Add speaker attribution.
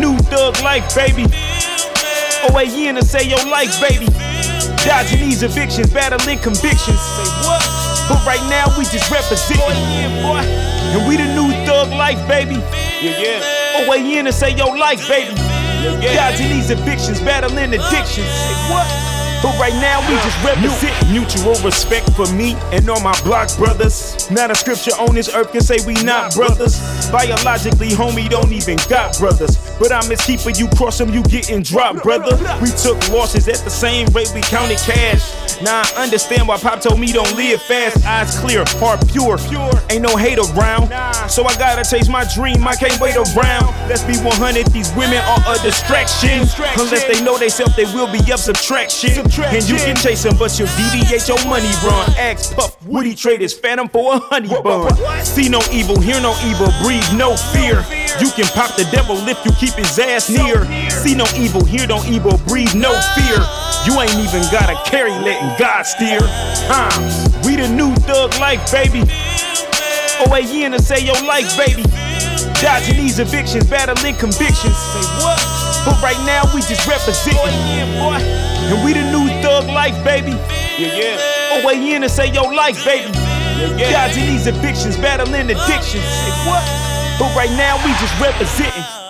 Speaker 1: thug life, baby. OAN to say your life, baby. Dodging these evictions, battling convictions. Say what? But right now we just representing. And we the new thug life, baby. Yeah, yeah. OAN to say your life, baby. Dodging these evictions, battling addictions. Say what? But right now we just represent mutual respect for me and all my block brothers. Not a scripture on this earth can say we not brothers. Biologically, homie, don't even got brothers. But I miss keeping you cross them, you getting dropped, brother. We took losses at the same rate we counted cash. Now I understand why Pop told me don't live fast. Eyes clear, heart pure. Ain't no hate around. So I gotta chase my dream, I can't wait around. Let's be 100, these women are a distraction. Unless they know they self, they will be up subtraction. And you can chase them, but you'll deviate your money run. Axe Puff, Woody trade his phantom for a honey bun. See no evil, hear no evil, breathe no fear. You can pop the devil if you keep his ass near. See no evil, hear no evil, breathe no fear. You ain't even gotta carry, letting God steer. Huh? We the new thug life, baby. OAN to say your life, baby. Dodging these evictions, battling convictions. Say what? But right now we just represent. boy. And we the new thug life, baby. Yeah, yeah. OAN to say your life, baby. Dodging these evictions, battling addictions. Say what? But right now we just representing.